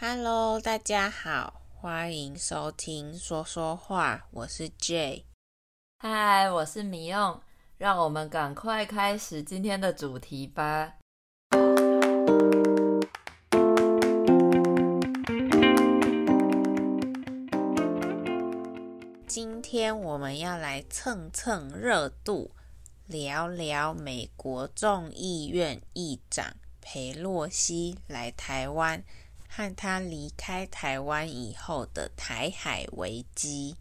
Hello，大家好，欢迎收听说说话，我是 Jay。嗨，我是米用，让我们赶快开始今天的主题吧。今天我们要来蹭蹭热度，聊聊美国众议院议长裴洛西来台湾，和他离开台湾以后的台海危机。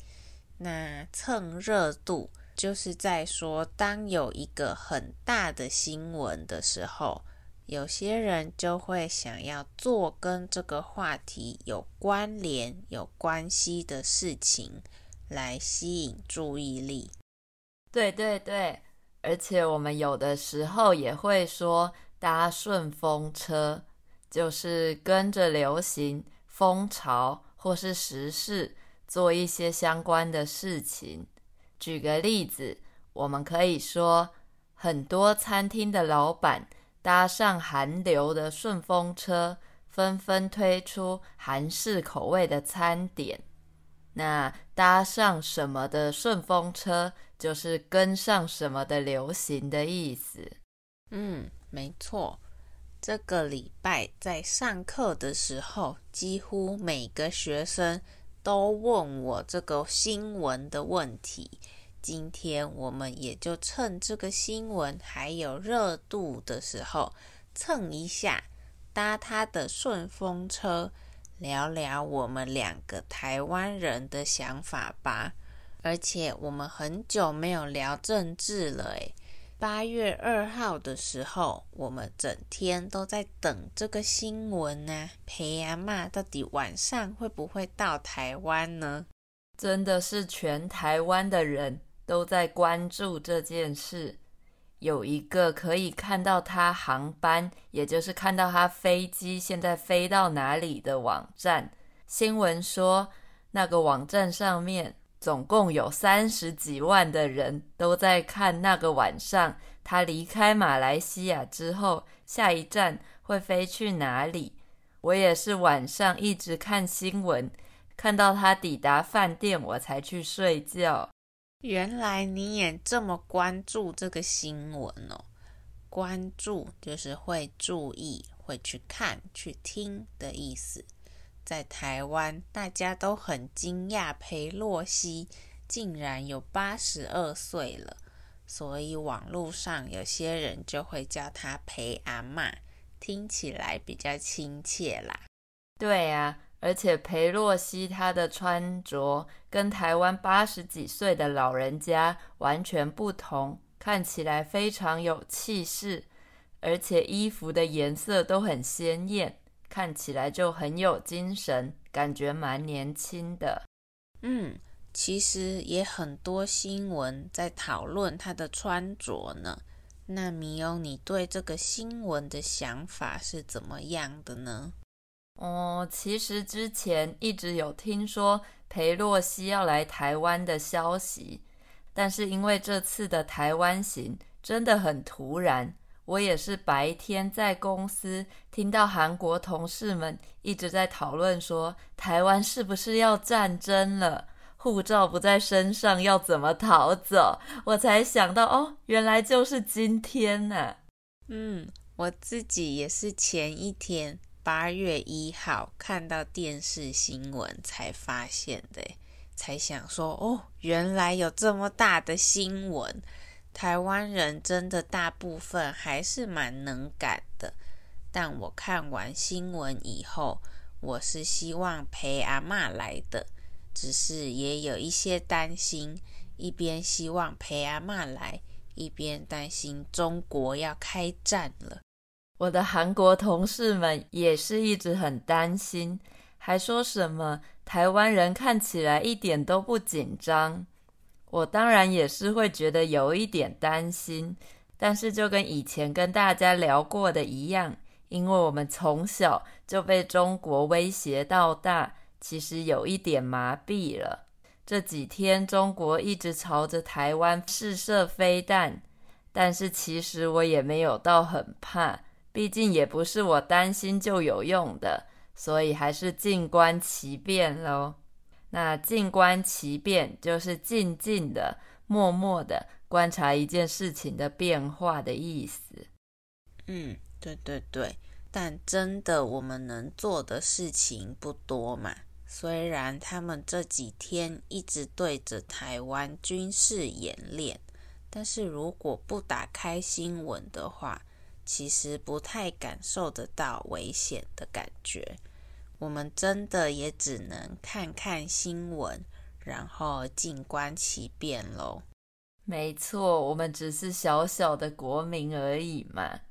那蹭热度就是在说，当有一个很大的新闻的时候，有些人就会想要做跟这个话题有关联、有关系的事情。来吸引注意力。对对对，而且我们有的时候也会说搭顺风车，就是跟着流行、风潮或是时事做一些相关的事情。举个例子，我们可以说，很多餐厅的老板搭上韩流的顺风车，纷纷推出韩式口味的餐点。那搭上什么的顺风车，就是跟上什么的流行的意思。嗯，没错。这个礼拜在上课的时候，几乎每个学生都问我这个新闻的问题。今天我们也就趁这个新闻还有热度的时候，蹭一下，搭他的顺风车。聊聊我们两个台湾人的想法吧，而且我们很久没有聊政治了诶。八月二号的时候，我们整天都在等这个新闻呢。裴阿嬷到底晚上会不会到台湾呢？真的是全台湾的人都在关注这件事。有一个可以看到他航班，也就是看到他飞机现在飞到哪里的网站。新闻说，那个网站上面总共有三十几万的人都在看那个晚上他离开马来西亚之后，下一站会飞去哪里。我也是晚上一直看新闻，看到他抵达饭店，我才去睡觉。原来你也这么关注这个新闻哦？关注就是会注意、会去看、去听的意思。在台湾，大家都很惊讶，裴洛西竟然有八十二岁了，所以网络上有些人就会叫他裴阿嬷，听起来比较亲切啦。对呀。而且裴洛西他的穿着跟台湾八十几岁的老人家完全不同，看起来非常有气势，而且衣服的颜色都很鲜艳，看起来就很有精神，感觉蛮年轻的。嗯，其实也很多新闻在讨论他的穿着呢。那米欧，你对这个新闻的想法是怎么样的呢？哦，其实之前一直有听说裴洛西要来台湾的消息，但是因为这次的台湾行真的很突然，我也是白天在公司听到韩国同事们一直在讨论说台湾是不是要战争了，护照不在身上要怎么逃走，我才想到哦，原来就是今天呢。嗯，我自己也是前一天。八月一号看到电视新闻才发现的，才想说哦，原来有这么大的新闻。台湾人真的大部分还是蛮能干的，但我看完新闻以后，我是希望陪阿嬷来的，只是也有一些担心，一边希望陪阿嬷来，一边担心中国要开战了。我的韩国同事们也是一直很担心，还说什么台湾人看起来一点都不紧张。我当然也是会觉得有一点担心，但是就跟以前跟大家聊过的一样，因为我们从小就被中国威胁到大，其实有一点麻痹了。这几天中国一直朝着台湾试射飞弹，但是其实我也没有到很怕。毕竟也不是我担心就有用的，所以还是静观其变喽。那静观其变就是静静的、默默的观察一件事情的变化的意思。嗯，对对对，但真的我们能做的事情不多嘛。虽然他们这几天一直对着台湾军事演练，但是如果不打开新闻的话，其实不太感受得到危险的感觉，我们真的也只能看看新闻，然后静观其变喽。没错，我们只是小小的国民而已嘛。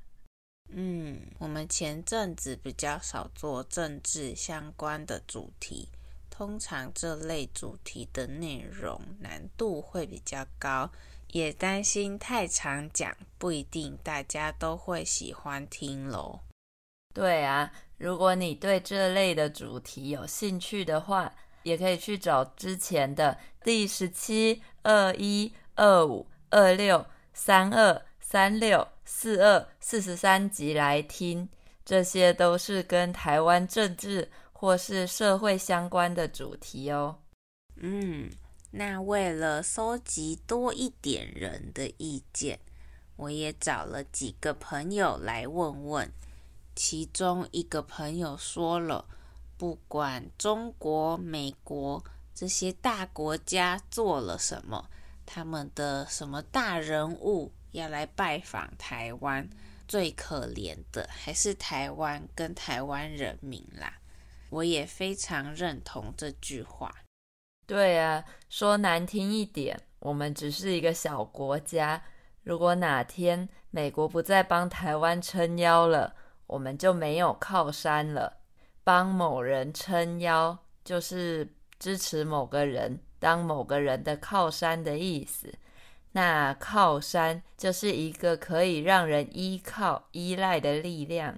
嗯，我们前阵子比较少做政治相关的主题，通常这类主题的内容难度会比较高。也担心太常讲，不一定大家都会喜欢听喽。对啊，如果你对这类的主题有兴趣的话，也可以去找之前的第十七、二一、二五、二六、三二、三六、四二、四十三集来听，这些都是跟台湾政治或是社会相关的主题哦。嗯。那为了搜集多一点人的意见，我也找了几个朋友来问问。其中一个朋友说了，不管中国、美国这些大国家做了什么，他们的什么大人物要来拜访台湾，最可怜的还是台湾跟台湾人民啦。我也非常认同这句话。对啊，说难听一点，我们只是一个小国家。如果哪天美国不再帮台湾撑腰了，我们就没有靠山了。帮某人撑腰，就是支持某个人，当某个人的靠山的意思。那靠山就是一个可以让人依靠、依赖的力量。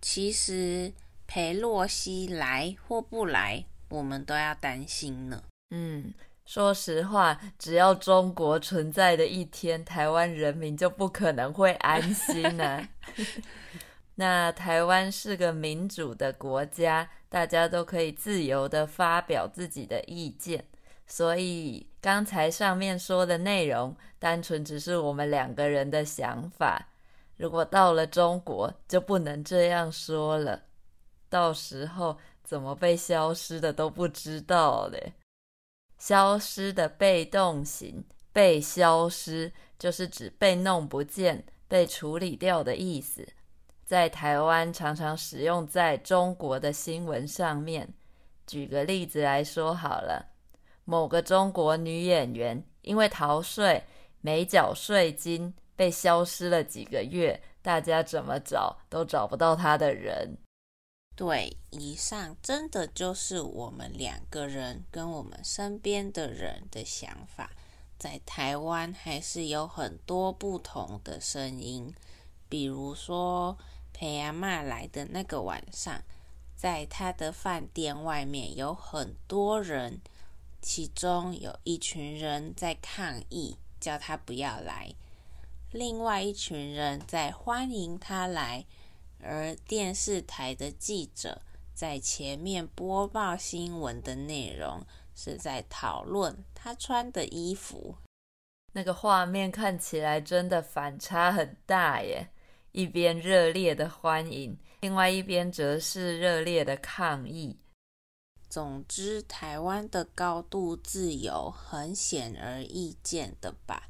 其实裴洛西来或不来，我们都要担心呢。嗯，说实话，只要中国存在的一天，台湾人民就不可能会安心呢、啊。那台湾是个民主的国家，大家都可以自由地发表自己的意见。所以刚才上面说的内容，单纯只是我们两个人的想法。如果到了中国，就不能这样说了。到时候。怎么被消失的都不知道嘞？消失的被动型，被消失就是指被弄不见、被处理掉的意思。在台湾常常使用在中国的新闻上面。举个例子来说好了，某个中国女演员因为逃税没缴税金，被消失了几个月，大家怎么找都找不到她的人。对，以上真的就是我们两个人跟我们身边的人的想法。在台湾还是有很多不同的声音，比如说裴阿妈来的那个晚上，在他的饭店外面有很多人，其中有一群人在抗议，叫他不要来；另外一群人在欢迎他来。而电视台的记者在前面播报新闻的内容，是在讨论他穿的衣服。那个画面看起来真的反差很大耶！一边热烈的欢迎，另外一边则是热烈的抗议。总之，台湾的高度自由很显而易见的吧。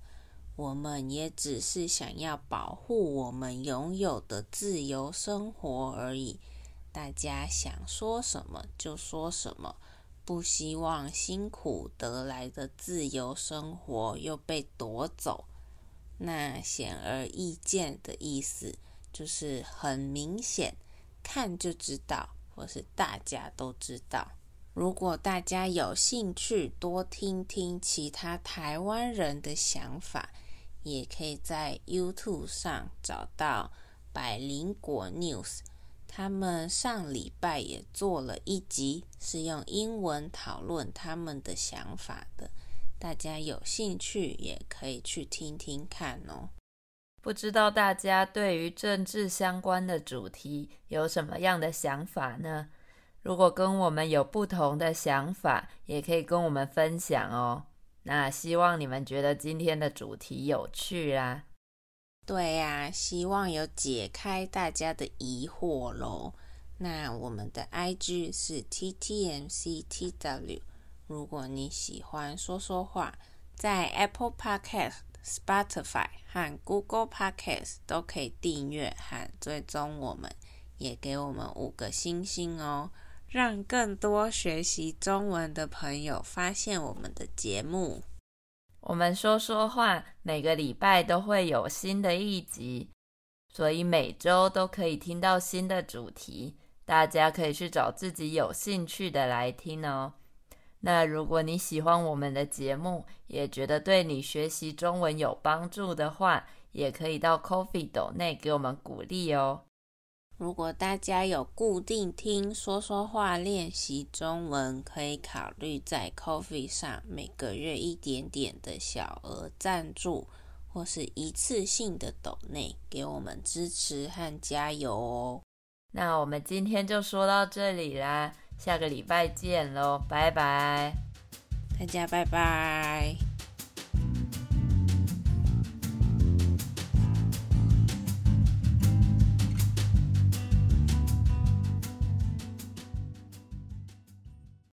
我们也只是想要保护我们拥有的自由生活而已。大家想说什么就说什么，不希望辛苦得来的自由生活又被夺走。那显而易见的意思就是很明显，看就知道，或是大家都知道。如果大家有兴趣多听听其他台湾人的想法。也可以在 YouTube 上找到百灵果 News，他们上礼拜也做了一集，是用英文讨论他们的想法的。大家有兴趣也可以去听听看哦。不知道大家对于政治相关的主题有什么样的想法呢？如果跟我们有不同的想法，也可以跟我们分享哦。那希望你们觉得今天的主题有趣啊。对呀，希望有解开大家的疑惑喽。那我们的 IG 是 TTMCTW。如果你喜欢说说话，在 Apple Podcast、Spotify 和 Google Podcast 都可以订阅和追踪我们，也给我们五个星星哦，让更多学习中文的朋友发现我们的节目。我们说说话，每个礼拜都会有新的一集，所以每周都可以听到新的主题。大家可以去找自己有兴趣的来听哦。那如果你喜欢我们的节目，也觉得对你学习中文有帮助的话，也可以到 Coffee 斗内给我们鼓励哦。如果大家有固定听说说话练习中文，可以考虑在 Coffee 上每个月一点点的小额赞助，或是一次性的斗内给我们支持和加油哦。那我们今天就说到这里啦，下个礼拜见喽，拜拜，大家拜拜。